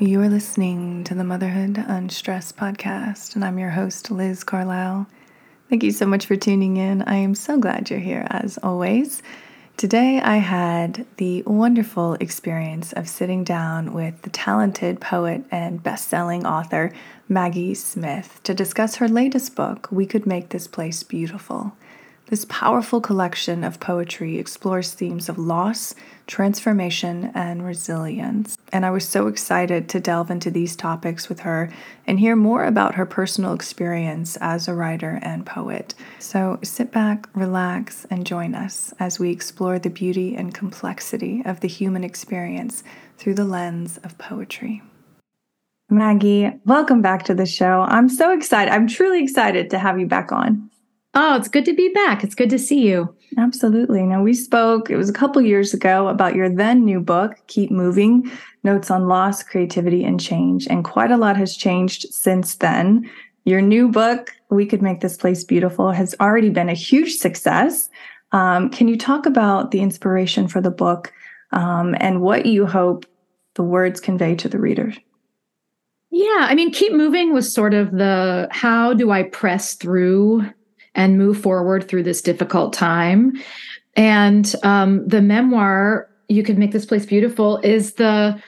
You're listening to the Motherhood Unstressed podcast, and I'm your host, Liz Carlisle. Thank you so much for tuning in. I am so glad you're here as always. Today, I had the wonderful experience of sitting down with the talented poet and best selling author Maggie Smith to discuss her latest book, We Could Make This Place Beautiful. This powerful collection of poetry explores themes of loss, transformation, and resilience. And I was so excited to delve into these topics with her and hear more about her personal experience as a writer and poet. So sit back, relax, and join us as we explore the beauty and complexity of the human experience through the lens of poetry. Maggie, welcome back to the show. I'm so excited. I'm truly excited to have you back on. Oh, it's good to be back. It's good to see you. Absolutely. Now, we spoke, it was a couple years ago, about your then new book, Keep Moving Notes on Loss, Creativity, and Change. And quite a lot has changed since then. Your new book, We Could Make This Place Beautiful, has already been a huge success. Um, can you talk about the inspiration for the book um, and what you hope the words convey to the readers? Yeah, I mean, Keep Moving was sort of the how do I press through and move forward through this difficult time. And um, the memoir, "You Could Make This Place Beautiful," is the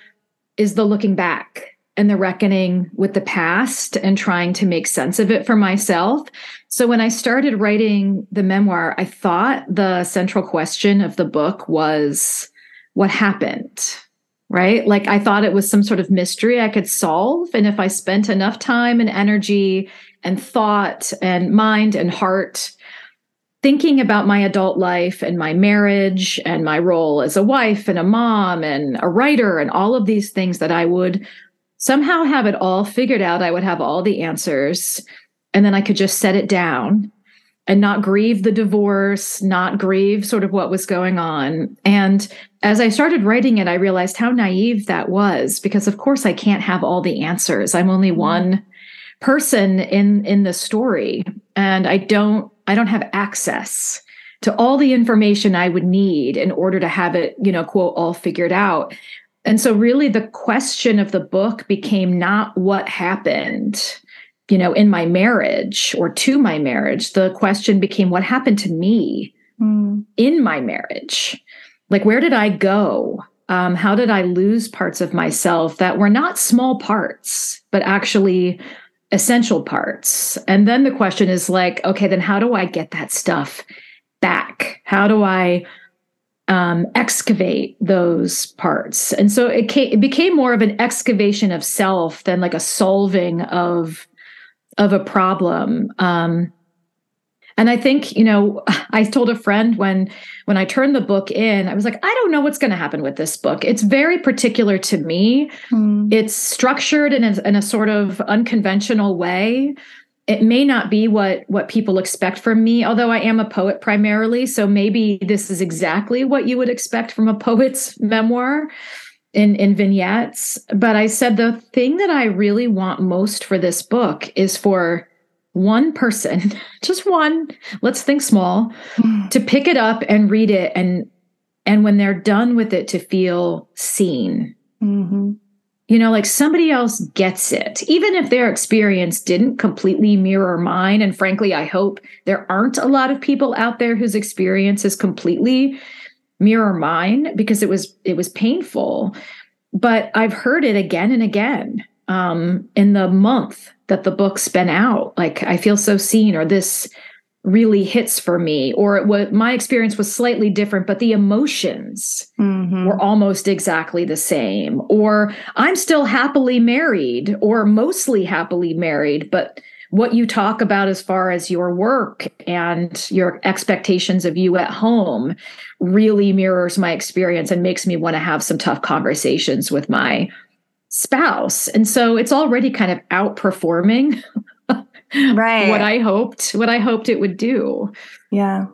is the looking back and the reckoning with the past and trying to make sense of it for myself. So when I started writing the memoir, I thought the central question of the book was what happened right? Like I thought it was some sort of mystery I could solve. And if I spent enough time and energy and thought and mind and heart thinking about my adult life and my marriage and my role as a wife and a mom and a writer and all of these things that I would somehow have it all figured out. I would have all the answers. And then I could just set it down and not grieve the divorce, not grieve sort of what was going on. And as I started writing it, I realized how naive that was because, of course, I can't have all the answers. I'm only mm-hmm. one person in in the story, and I don't I don't have access to all the information I would need in order to have it, you know, quote, all figured out. And so, really, the question of the book became not what happened, you know, in my marriage or to my marriage. The question became what happened to me mm. in my marriage like where did i go um, how did i lose parts of myself that were not small parts but actually essential parts. And then the question is like okay then how do i get that stuff back? How do i um, excavate those parts? And so it, came, it became more of an excavation of self than like a solving of of a problem. Um, and I think, you know, I told a friend when when I turned the book in, I was like, I don't know what's going to happen with this book. It's very particular to me. Mm. It's structured in a, in a sort of unconventional way. It may not be what what people expect from me, although I am a poet primarily, so maybe this is exactly what you would expect from a poet's memoir in in vignettes, but I said the thing that I really want most for this book is for one person, just one, let's think small, mm. to pick it up and read it and and when they're done with it to feel seen. Mm-hmm. You know, like somebody else gets it, even if their experience didn't completely mirror mine. And frankly, I hope there aren't a lot of people out there whose experiences completely mirror mine because it was it was painful. But I've heard it again and again um, in the month that the book's been out. Like I feel so seen, or this really hits for me, or what my experience was slightly different, but the emotions mm-hmm. were almost exactly the same. Or I'm still happily married, or mostly happily married, but what you talk about as far as your work and your expectations of you at home really mirrors my experience and makes me want to have some tough conversations with my spouse. And so it's already kind of outperforming right what I hoped, what I hoped it would do. Yeah.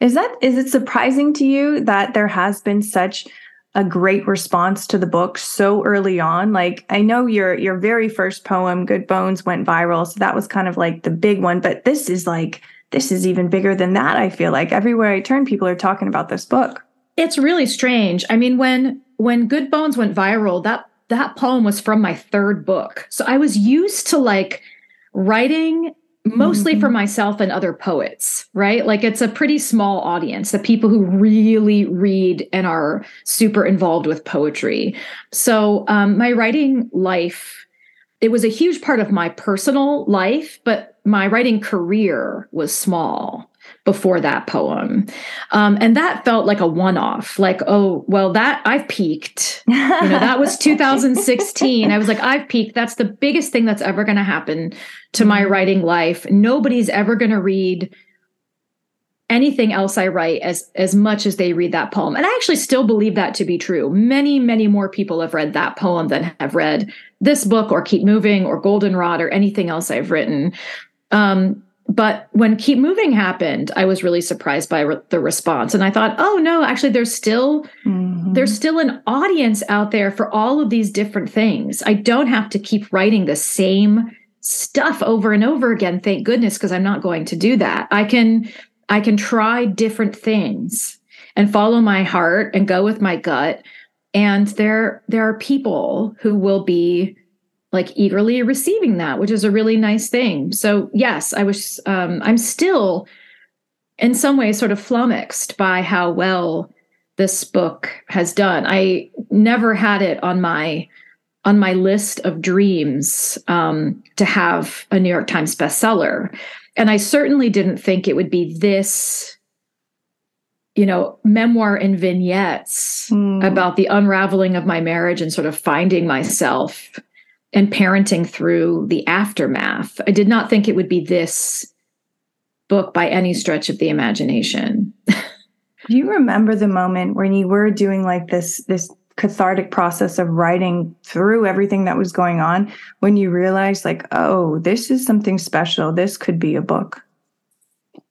Is that is it surprising to you that there has been such a great response to the book so early on? Like I know your your very first poem, Good Bones, went viral. So that was kind of like the big one, but this is like this is even bigger than that, I feel like. Everywhere I turn, people are talking about this book. It's really strange. I mean, when when Good Bones went viral, that that poem was from my third book. So I was used to like writing mostly mm-hmm. for myself and other poets, right? Like it's a pretty small audience, the people who really read and are super involved with poetry. So um, my writing life, it was a huge part of my personal life, but my writing career was small before that poem. Um, and that felt like a one off, like, oh, well, that I've peaked. You know, that was 2016. I was like, I've peaked. That's the biggest thing that's ever going to happen to my mm-hmm. writing life. Nobody's ever going to read anything else I write as as much as they read that poem. And I actually still believe that to be true. Many, many more people have read that poem than have read this book or Keep Moving or Goldenrod or anything else I've written. Um, but when keep moving happened i was really surprised by re- the response. And i thought oh no actually there's still mm-hmm. there's still an audience out there for all of these different things. I don't have to keep writing the same stuff over and over again thank goodness because i'm not going to do that. I can i can try different things and follow my heart and go with my gut. And there there are people who will be like eagerly receiving that, which is a really nice thing. So yes, I was um, I'm still in some ways sort of flummoxed by how well this book has done. I never had it on my on my list of dreams um, to have a New York Times bestseller, and I certainly didn't think it would be this you know, memoir and vignettes mm. about the unraveling of my marriage and sort of finding myself and parenting through the aftermath. I did not think it would be this book by any stretch of the imagination. Do you remember the moment when you were doing like this this cathartic process of writing through everything that was going on when you realized like, oh, this is something special. This could be a book?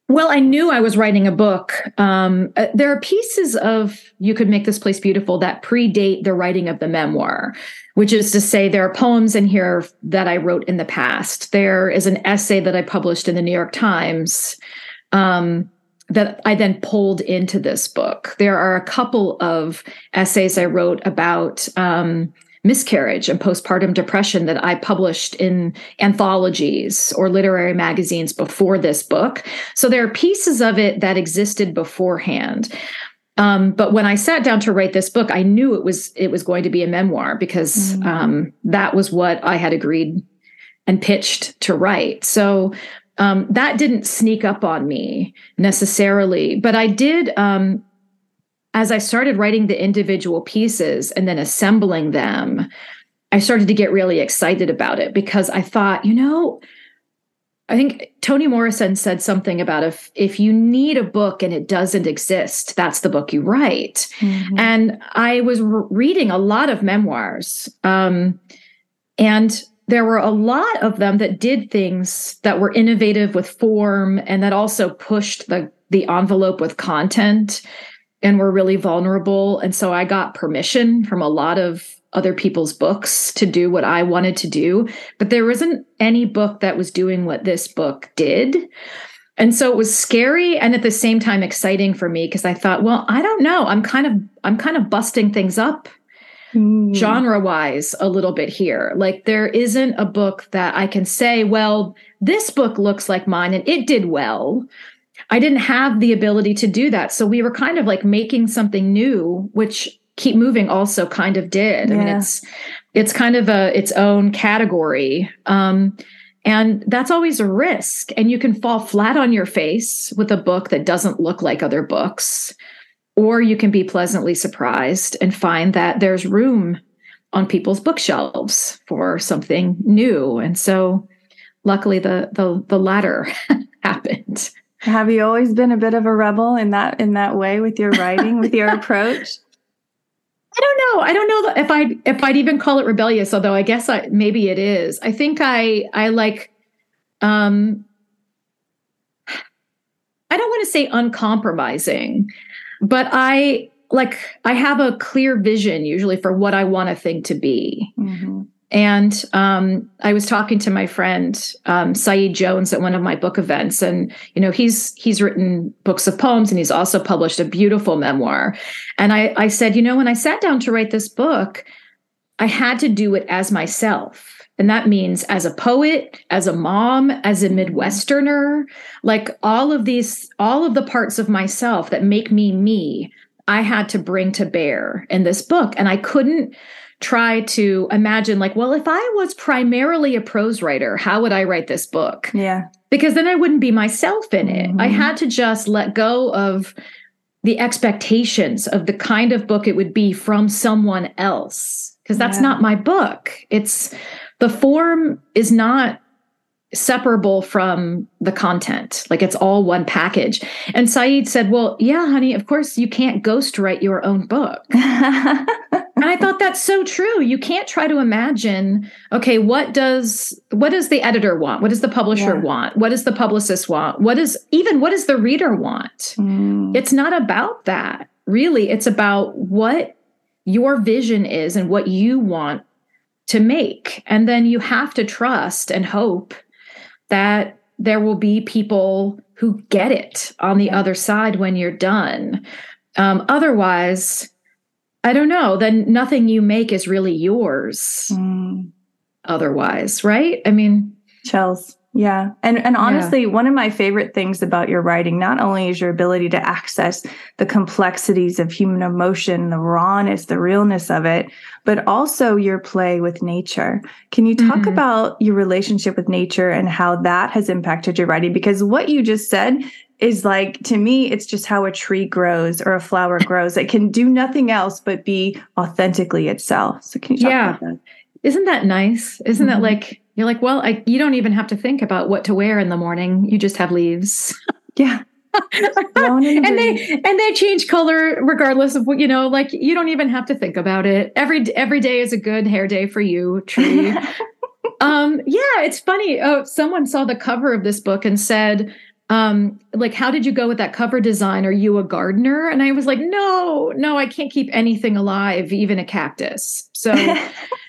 Well, I knew I was writing a book. Um, uh, there are pieces of You Could Make This Place Beautiful that predate the writing of the memoir, which is to say, there are poems in here that I wrote in the past. There is an essay that I published in the New York Times um, that I then pulled into this book. There are a couple of essays I wrote about. Um, miscarriage and postpartum depression that I published in anthologies or literary magazines before this book. So there are pieces of it that existed beforehand. Um, but when I sat down to write this book, I knew it was it was going to be a memoir because mm-hmm. um, that was what I had agreed and pitched to write. So um, that didn't sneak up on me necessarily, but I did um, as I started writing the individual pieces and then assembling them, I started to get really excited about it because I thought, you know, I think Toni Morrison said something about if if you need a book and it doesn't exist, that's the book you write. Mm-hmm. And I was re- reading a lot of memoirs, um, and there were a lot of them that did things that were innovative with form and that also pushed the the envelope with content and we were really vulnerable. And so I got permission from a lot of other people's books to do what I wanted to do. But there wasn't any book that was doing what this book did. And so it was scary and at the same time exciting for me because I thought, well, I don't know. I'm kind of I'm kind of busting things up mm. genre wise a little bit here. Like there isn't a book that I can say, well, this book looks like mine and it did well. I didn't have the ability to do that. So we were kind of like making something new, which Keep Moving also kind of did. Yeah. I mean, it's it's kind of a its own category. Um, and that's always a risk. And you can fall flat on your face with a book that doesn't look like other books. Or you can be pleasantly surprised and find that there's room on people's bookshelves for something new. And so luckily the the the latter happened. Have you always been a bit of a rebel in that in that way with your writing, with your approach? I don't know. I don't know if I'd if I'd even call it rebellious, although I guess I maybe it is. I think I I like um I don't want to say uncompromising, but I like I have a clear vision usually for what I want a thing to be. Mm-hmm. And um, I was talking to my friend um, Saeed Jones at one of my book events, and you know he's he's written books of poems, and he's also published a beautiful memoir. And I, I said, you know, when I sat down to write this book, I had to do it as myself. And that means as a poet, as a mom, as a Midwesterner, like all of these, all of the parts of myself that make me me, I had to bring to bear in this book. And I couldn't try to imagine, like, well, if I was primarily a prose writer, how would I write this book? Yeah. Because then I wouldn't be myself in it. Mm-hmm. I had to just let go of the expectations of the kind of book it would be from someone else because that's yeah. not my book. It's the form is not separable from the content. Like it's all one package. And Saeed said, Well, yeah, honey, of course you can't ghost write your own book. and I thought that's so true. You can't try to imagine, okay, what does what does the editor want? What does the publisher yeah. want? What does the publicist want? What is even what does the reader want? Mm. It's not about that. Really, it's about what your vision is and what you want to make. And then you have to trust and hope that there will be people who get it on the other side when you're done. Um, otherwise, I don't know, then nothing you make is really yours. Mm. Otherwise, right? I mean, chills. Yeah. And and honestly, yeah. one of my favorite things about your writing not only is your ability to access the complexities of human emotion, the rawness, the realness of it, but also your play with nature. Can you talk mm-hmm. about your relationship with nature and how that has impacted your writing because what you just said is like to me it's just how a tree grows or a flower grows. It can do nothing else but be authentically itself. So can you talk yeah. about that? Isn't that nice? Isn't mm-hmm. that like you're like, well, I, you don't even have to think about what to wear in the morning. You just have leaves. Yeah. and they and they change color regardless of what you know like you don't even have to think about it. Every every day is a good hair day for you tree um yeah it's funny. Oh someone saw the cover of this book and said um like how did you go with that cover design? Are you a gardener? And i was like no no i can't keep anything alive even a cactus. So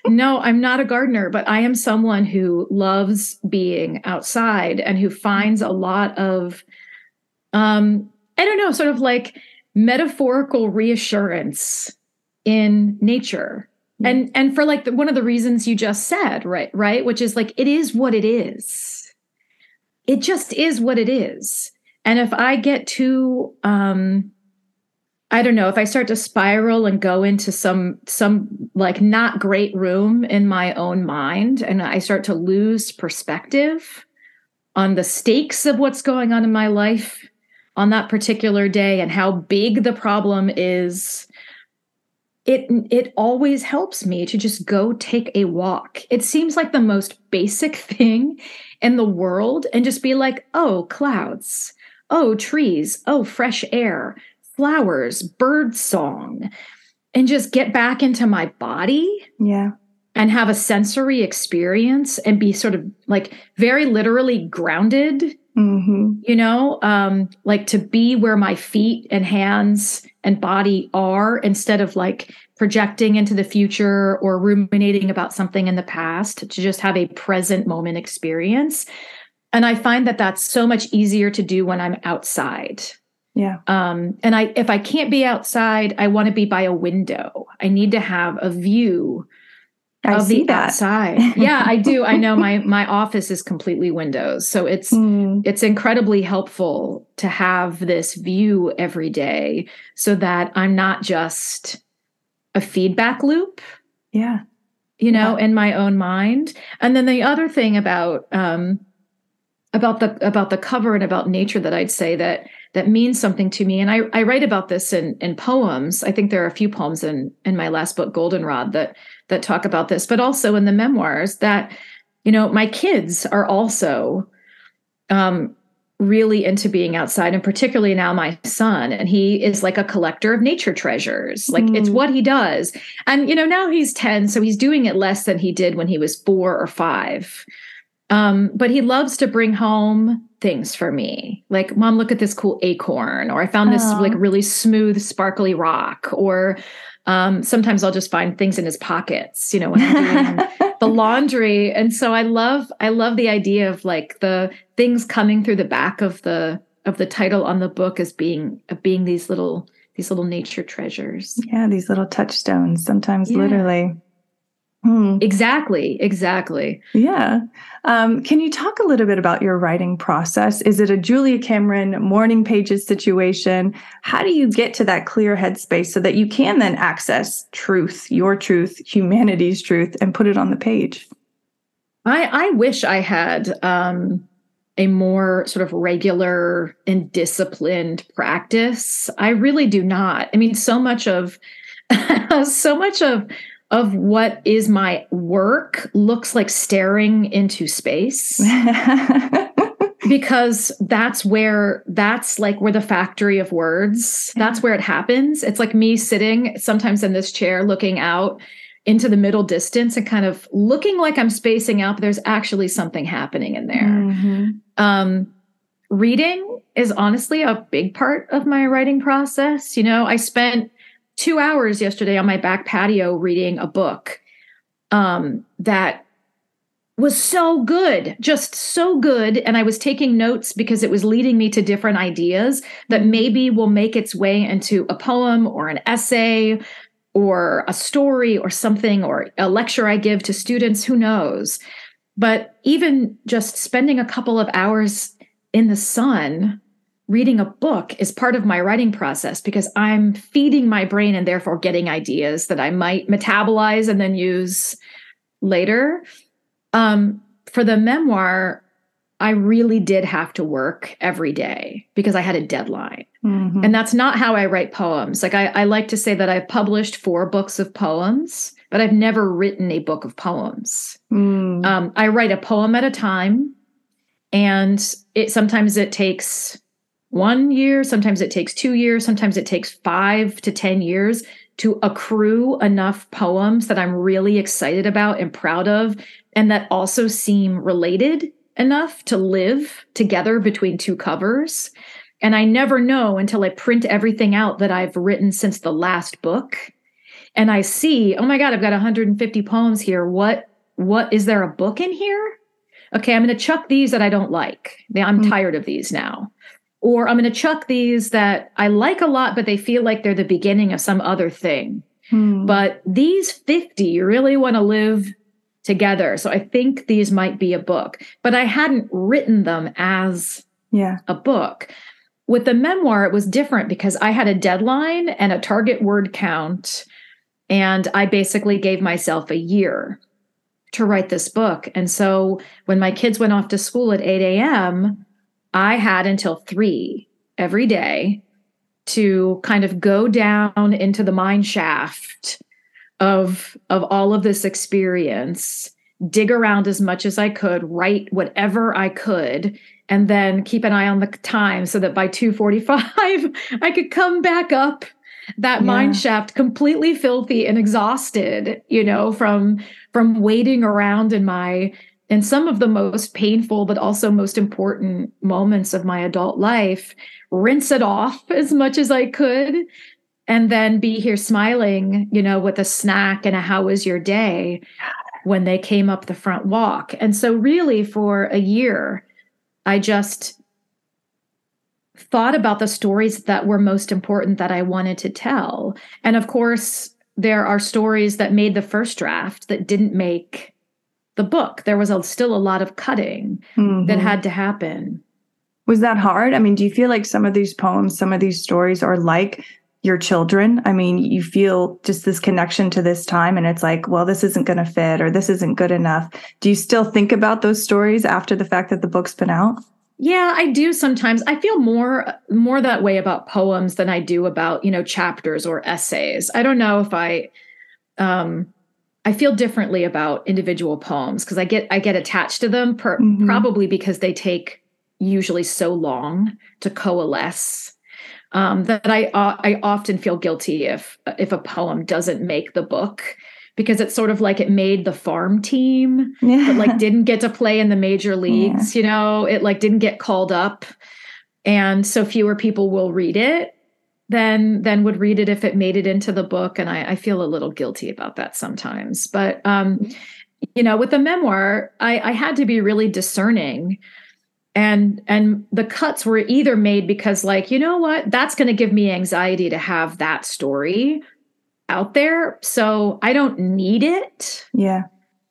no i'm not a gardener but i am someone who loves being outside and who finds a lot of um i don't know sort of like metaphorical reassurance in nature mm-hmm. and and for like the, one of the reasons you just said right right which is like it is what it is it just is what it is. And if I get too um I don't know, if I start to spiral and go into some some like not great room in my own mind and I start to lose perspective on the stakes of what's going on in my life on that particular day and how big the problem is it it always helps me to just go take a walk. It seems like the most basic thing in the world and just be like, oh, clouds, oh, trees, oh, fresh air, flowers, bird song, and just get back into my body. Yeah. And have a sensory experience and be sort of like very literally grounded. Mm-hmm. You know, um, like to be where my feet and hands and body are instead of like projecting into the future or ruminating about something in the past to just have a present moment experience and i find that that's so much easier to do when i'm outside yeah um and i if i can't be outside i want to be by a window i need to have a view I of the that. outside. yeah, I do. I know my my office is completely windows. So it's mm. it's incredibly helpful to have this view every day so that I'm not just a feedback loop. Yeah. You know, yeah. in my own mind. And then the other thing about um about the about the cover and about nature that I'd say that that means something to me. And I, I write about this in in poems. I think there are a few poems in in my last book, Goldenrod, that that talk about this, but also in the memoirs that, you know, my kids are also um really into being outside and particularly now my son and he is like a collector of nature treasures like mm. it's what he does and you know now he's 10 so he's doing it less than he did when he was 4 or 5 um, but he loves to bring home things for me like mom look at this cool acorn or i found this like really smooth sparkly rock or um, sometimes I'll just find things in his pockets, you know, when I'm doing the laundry. And so I love, I love the idea of like the things coming through the back of the of the title on the book as being of being these little these little nature treasures. Yeah, these little touchstones, sometimes yeah. literally. Hmm. Exactly, exactly. Yeah. Um, can you talk a little bit about your writing process? Is it a Julia Cameron morning pages situation? How do you get to that clear headspace so that you can then access truth, your truth, humanity's truth, and put it on the page? I, I wish I had um, a more sort of regular and disciplined practice. I really do not. I mean, so much of so much of of what is my work looks like staring into space. because that's where that's like where the factory of words that's where it happens it's like me sitting sometimes in this chair looking out into the middle distance and kind of looking like i'm spacing out but there's actually something happening in there mm-hmm. um, reading is honestly a big part of my writing process you know i spent two hours yesterday on my back patio reading a book um, that was so good, just so good. And I was taking notes because it was leading me to different ideas that maybe will make its way into a poem or an essay or a story or something or a lecture I give to students, who knows. But even just spending a couple of hours in the sun reading a book is part of my writing process because I'm feeding my brain and therefore getting ideas that I might metabolize and then use later. Um, for the memoir, I really did have to work every day because I had a deadline. Mm-hmm. And that's not how I write poems. Like I, I like to say that I've published four books of poems, but I've never written a book of poems. Mm. Um, I write a poem at a time, and it sometimes it takes one year, sometimes it takes two years, sometimes it takes five to 10 years to accrue enough poems that I'm really excited about and proud of, and that also seem related enough to live together between two covers. And I never know until I print everything out that I've written since the last book. And I see, oh my God, I've got 150 poems here. What, what is there a book in here? Okay, I'm going to chuck these that I don't like. I'm mm-hmm. tired of these now or I'm going to chuck these that I like a lot, but they feel like they're the beginning of some other thing. Hmm. But these 50 you really want to live together. So I think these might be a book, but I hadn't written them as yeah. a book. With the memoir, it was different because I had a deadline and a target word count. And I basically gave myself a year to write this book. And so when my kids went off to school at 8 a.m., I had until three every day to kind of go down into the mine shaft of of all of this experience dig around as much as i could write whatever i could and then keep an eye on the time so that by 2:45 I could come back up that yeah. mine shaft completely filthy and exhausted you know from from wading around in my in some of the most painful but also most important moments of my adult life rinse it off as much as i could and then be here smiling you know with a snack and a how was your day when they came up the front walk. And so really for a year i just thought about the stories that were most important that i wanted to tell. And of course there are stories that made the first draft that didn't make the book. There was a, still a lot of cutting mm-hmm. that had to happen. Was that hard? I mean, do you feel like some of these poems, some of these stories are like your children? I mean, you feel just this connection to this time and it's like, well, this isn't going to fit or this isn't good enough. Do you still think about those stories after the fact that the book's been out? Yeah, I do sometimes. I feel more more that way about poems than I do about, you know, chapters or essays. I don't know if I um I feel differently about individual poems because I get I get attached to them per, mm-hmm. probably because they take usually so long to coalesce um, that I uh, I often feel guilty if if a poem doesn't make the book because it's sort of like it made the farm team yeah. but like didn't get to play in the major leagues yeah. you know it like didn't get called up and so fewer people will read it then then would read it if it made it into the book. And i, I feel a little guilty about that sometimes. But um you know with the memoir i i had to be really discerning. And and the cuts were either made because like you know what? That's going to give me anxiety to have that story out there. So i don't need it. Yeah.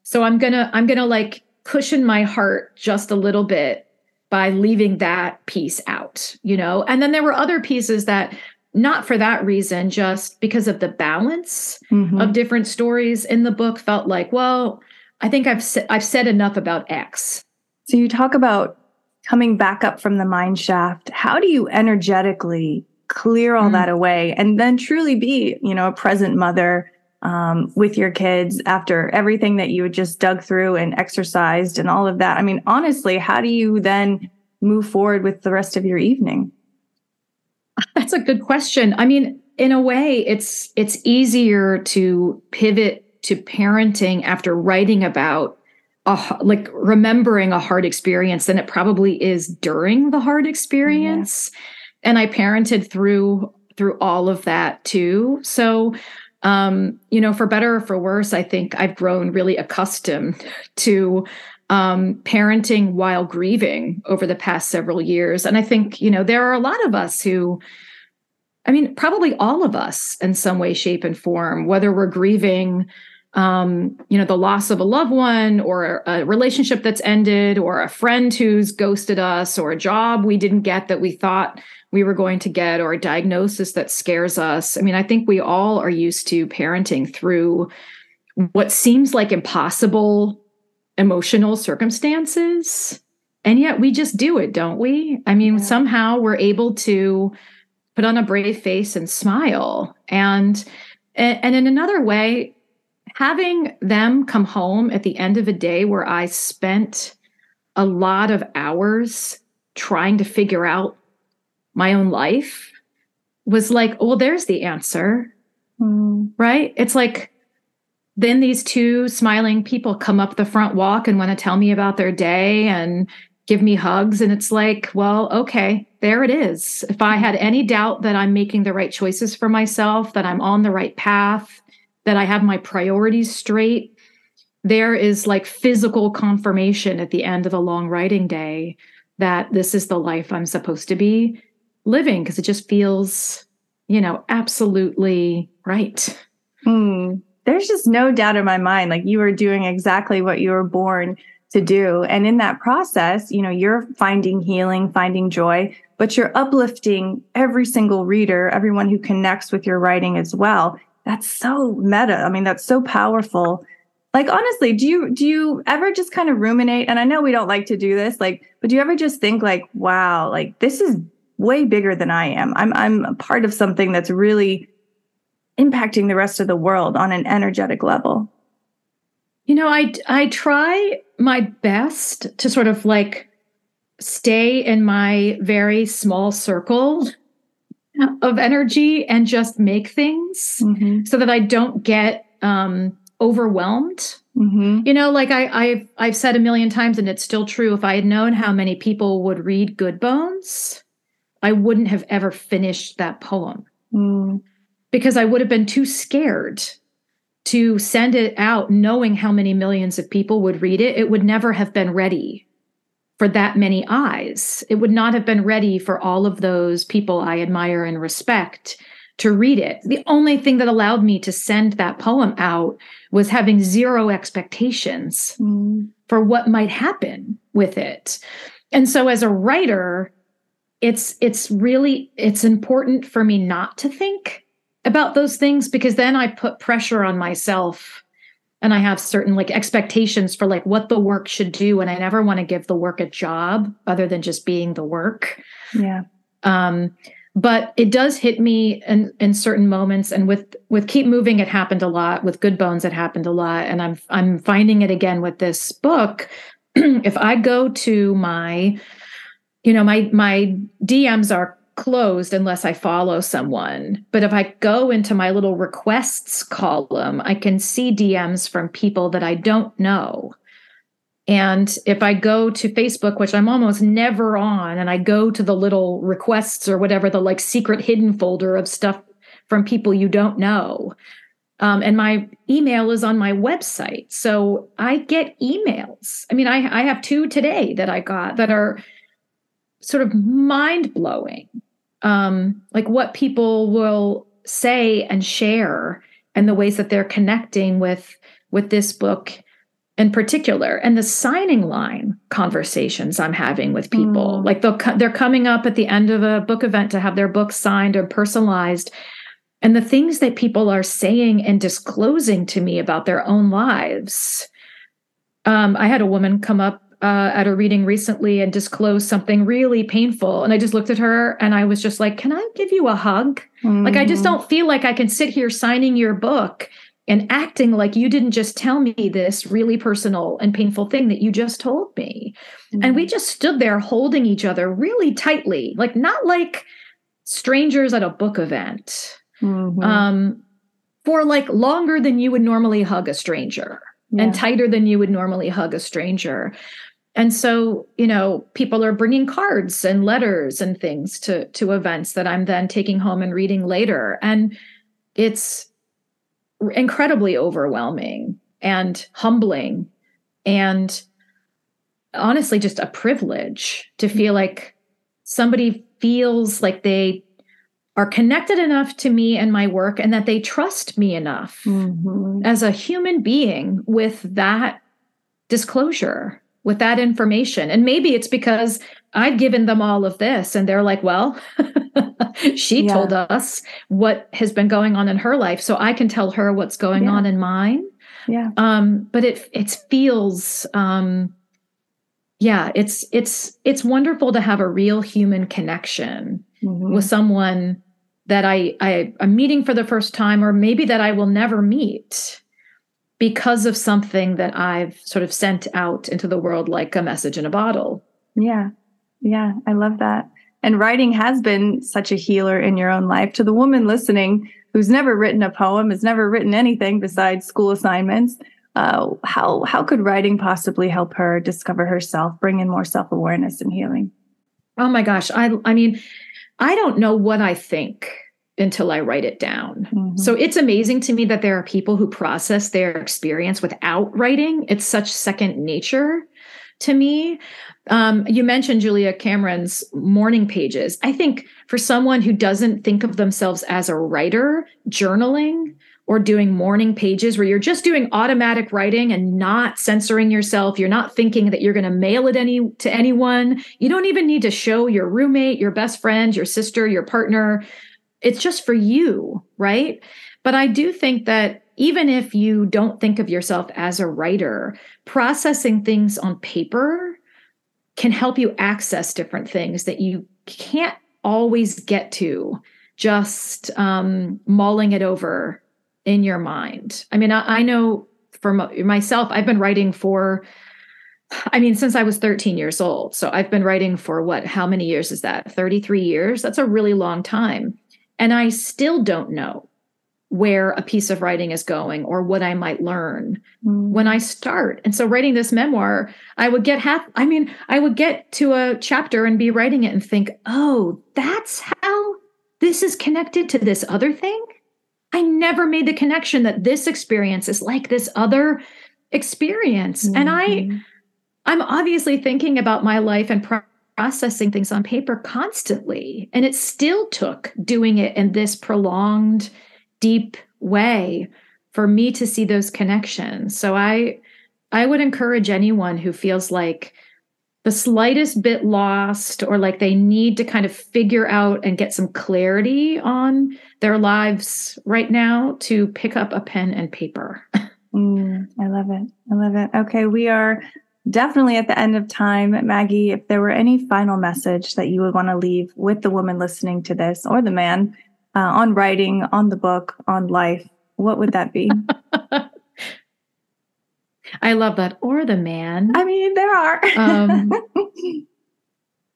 So i'm gonna i'm gonna like cushion my heart just a little bit by leaving that piece out you know? And then there were other pieces that not for that reason just because of the balance mm-hmm. of different stories in the book felt like well i think i've i've said enough about x so you talk about coming back up from the mine shaft how do you energetically clear all mm. that away and then truly be you know a present mother um, with your kids after everything that you had just dug through and exercised and all of that i mean honestly how do you then move forward with the rest of your evening that's a good question. I mean in a way it's it's easier to pivot to parenting after writing about a like remembering a hard experience than it probably is during the hard experience. Yeah. and i parented through through all of that too. So um you know for better or for worse i think i've grown really accustomed to um parenting while grieving over the past several years and i think you know there are a lot of us who i mean probably all of us in some way shape and form whether we're grieving um, you know, the loss of a loved one or a relationship that's ended or a friend who's ghosted us or a job we didn't get that we thought we were going to get or a diagnosis that scares us. I mean, I think we all are used to parenting through what seems like impossible emotional circumstances. And yet we just do it, don't we? I mean, yeah. somehow we're able to put on a brave face and smile. And and in another way, having them come home at the end of a day where I spent a lot of hours trying to figure out my own life was like, well, there's the answer. Mm. Right? It's like, then these two smiling people come up the front walk and want to tell me about their day and give me hugs. And it's like, well, okay, there it is. If I had any doubt that I'm making the right choices for myself, that I'm on the right path, that I have my priorities straight, there is like physical confirmation at the end of a long writing day that this is the life I'm supposed to be living because it just feels, you know, absolutely right. Mm, there's just no doubt in my mind, like you are doing exactly what you were born to do. And in that process, you know, you're finding healing, finding joy, but you're uplifting every single reader, everyone who connects with your writing as well that's so meta. I mean, that's so powerful. Like honestly, do you do you ever just kind of ruminate? And I know we don't like to do this, like, but do you ever just think like, wow, like this is way bigger than I am. I'm I'm a part of something that's really impacting the rest of the world on an energetic level. You know, I I try my best to sort of like stay in my very small circle of energy and just make things mm-hmm. so that I don't get um, overwhelmed. Mm-hmm. You know, like I, I've I've said a million times, and it's still true. If I had known how many people would read Good Bones, I wouldn't have ever finished that poem mm. Because I would have been too scared to send it out, knowing how many millions of people would read it. It would never have been ready for that many eyes. It would not have been ready for all of those people I admire and respect to read it. The only thing that allowed me to send that poem out was having zero expectations mm. for what might happen with it. And so as a writer, it's it's really it's important for me not to think about those things because then I put pressure on myself and I have certain like expectations for like what the work should do. And I never want to give the work a job other than just being the work. Yeah. Um, but it does hit me in, in certain moments. And with with Keep Moving, it happened a lot. With Good Bones, it happened a lot. And I'm I'm finding it again with this book. if I go to my, you know, my my DMs are closed unless I follow someone. But if I go into my little requests column, I can see DMs from people that I don't know. And if I go to Facebook, which I'm almost never on, and I go to the little requests or whatever, the like secret hidden folder of stuff from people you don't know. Um, and my email is on my website. So I get emails. I mean, I, I have two today that I got that are sort of mind blowing um, like what people will say and share and the ways that they're connecting with with this book in particular and the signing line conversations i'm having with people mm. like they'll they're coming up at the end of a book event to have their book signed or personalized and the things that people are saying and disclosing to me about their own lives um, i had a woman come up uh, at a reading recently and disclosed something really painful and i just looked at her and i was just like can i give you a hug mm-hmm. like i just mm-hmm. don't feel like i can sit here signing your book and acting like you didn't just tell me this really personal and painful thing that you just told me. Mm-hmm. And we mm-hmm. just stood there holding each other really tightly, like not like strangers at a book event. Mm-hmm. Um, for like longer than you would normally hug a stranger yeah. and tighter than you would normally hug a stranger. And so, you know, people are bringing cards and letters and things to to events that I'm then taking home and reading later. And it's incredibly overwhelming and humbling and honestly just a privilege to feel like somebody feels like they are connected enough to me and my work and that they trust me enough mm-hmm. as a human being with that disclosure with that information and maybe it's because i've given them all of this and they're like well she yeah. told us what has been going on in her life so i can tell her what's going yeah. on in mine yeah um but it it feels um yeah it's it's it's wonderful to have a real human connection mm-hmm. with someone that I, I i'm meeting for the first time or maybe that i will never meet because of something that i've sort of sent out into the world like a message in a bottle yeah yeah i love that and writing has been such a healer in your own life. To the woman listening who's never written a poem, has never written anything besides school assignments, uh, how how could writing possibly help her discover herself, bring in more self awareness and healing? Oh my gosh, I I mean, I don't know what I think until I write it down. Mm-hmm. So it's amazing to me that there are people who process their experience without writing. It's such second nature to me. Um, you mentioned Julia Cameron's morning pages. I think for someone who doesn't think of themselves as a writer, journaling or doing morning pages where you're just doing automatic writing and not censoring yourself, you're not thinking that you're going to mail it any to anyone. You don't even need to show your roommate, your best friend, your sister, your partner. It's just for you, right? But I do think that even if you don't think of yourself as a writer, processing things on paper can help you access different things that you can't always get to just um, mulling it over in your mind. I mean, I, I know for myself, I've been writing for, I mean, since I was 13 years old. So I've been writing for what, how many years is that? 33 years? That's a really long time. And I still don't know where a piece of writing is going or what I might learn mm. when I start. And so writing this memoir, I would get half I mean, I would get to a chapter and be writing it and think, "Oh, that's how this is connected to this other thing?" I never made the connection that this experience is like this other experience. Mm-hmm. And I mm-hmm. I'm obviously thinking about my life and pro- processing things on paper constantly. And it still took doing it in this prolonged deep way for me to see those connections. So I I would encourage anyone who feels like the slightest bit lost or like they need to kind of figure out and get some clarity on their lives right now to pick up a pen and paper. mm, I love it. I love it. Okay, we are definitely at the end of time. Maggie, if there were any final message that you would want to leave with the woman listening to this or the man uh, on writing, on the book, on life, what would that be? I love that. Or the man. I mean, there are. um,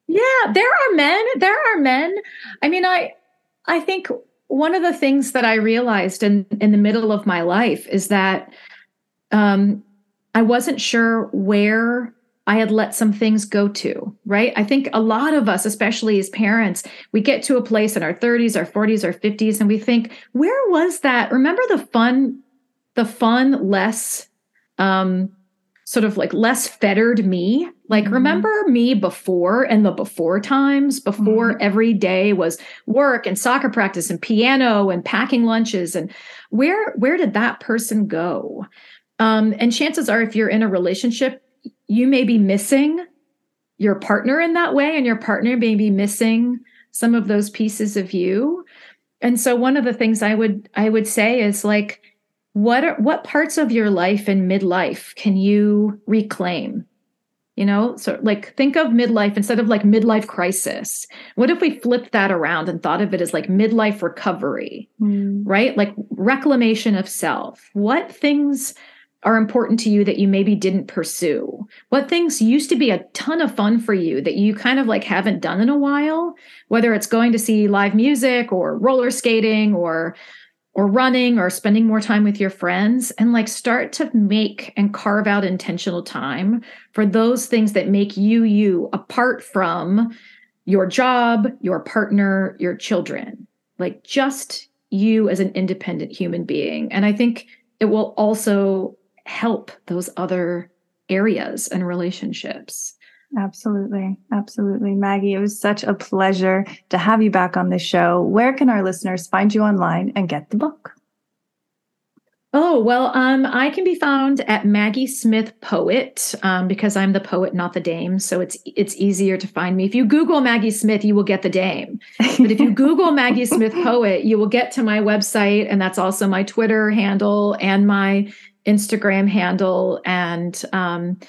yeah, there are men. There are men. I mean, I I think one of the things that I realized in in the middle of my life is that um, I wasn't sure where I had let some things go to, right? I think a lot of us, especially as parents, we get to a place in our 30s, our 40s, our 50s, and we think, where was that? Remember the fun, the fun, less um, sort of like less fettered me Like, mm-hmm. remember me before and the before times, before mm-hmm. every day was work and soccer practice and piano and packing lunches. And where where did that person go? Um, and chances are, if you're in a relationship, you may be missing your partner in that way, and your partner may be missing some of those pieces of you. And so, one of the things I would I would say is like, what are what parts of your life in midlife can you reclaim? You know, so like think of midlife instead of like midlife crisis. What if we flipped that around and thought of it as like midlife recovery, mm. right? Like reclamation of self. What things are important to you that you maybe didn't pursue? What things used to be a ton of fun for you that you kind of like haven't done in a while? Whether it's going to see live music or roller skating or or running or spending more time with your friends and like start to make and carve out intentional time for those things that make you you apart from your job, your partner, your children. Like just you as an independent human being. And I think it will also help those other areas and relationships. Absolutely. Absolutely. Maggie, it was such a pleasure to have you back on the show. Where can our listeners find you online and get the book? Oh, well, um, I can be found at Maggie Smith Poet um, because I'm the poet, not the dame. So it's it's easier to find me. If you Google Maggie Smith, you will get the dame. But if you Google Maggie Smith Poet, you will get to my website, and that's also my Twitter handle and my Instagram handle. And um,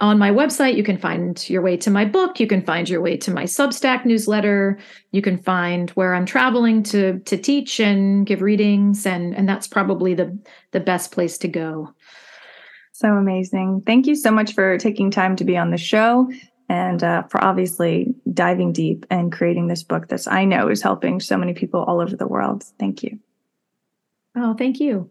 on my website, you can find your way to my book. You can find your way to my Substack newsletter. You can find where I'm traveling to to teach and give readings, and and that's probably the the best place to go. So amazing! Thank you so much for taking time to be on the show and uh, for obviously diving deep and creating this book that I know is helping so many people all over the world. Thank you. Oh, thank you.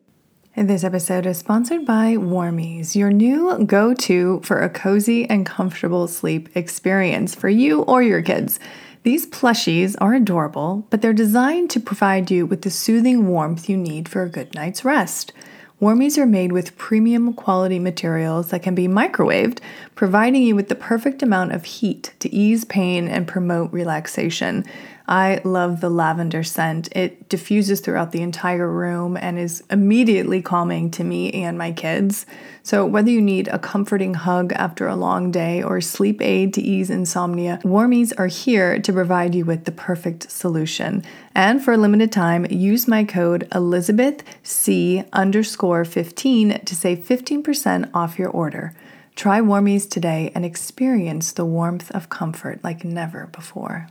This episode is sponsored by Warmies, your new go to for a cozy and comfortable sleep experience for you or your kids. These plushies are adorable, but they're designed to provide you with the soothing warmth you need for a good night's rest. Warmies are made with premium quality materials that can be microwaved, providing you with the perfect amount of heat to ease pain and promote relaxation. I love the lavender scent. It diffuses throughout the entire room and is immediately calming to me and my kids. So, whether you need a comforting hug after a long day or sleep aid to ease insomnia, Warmies are here to provide you with the perfect solution. And for a limited time, use my code Elizabeth C underscore 15 to save 15% off your order. Try Warmies today and experience the warmth of comfort like never before.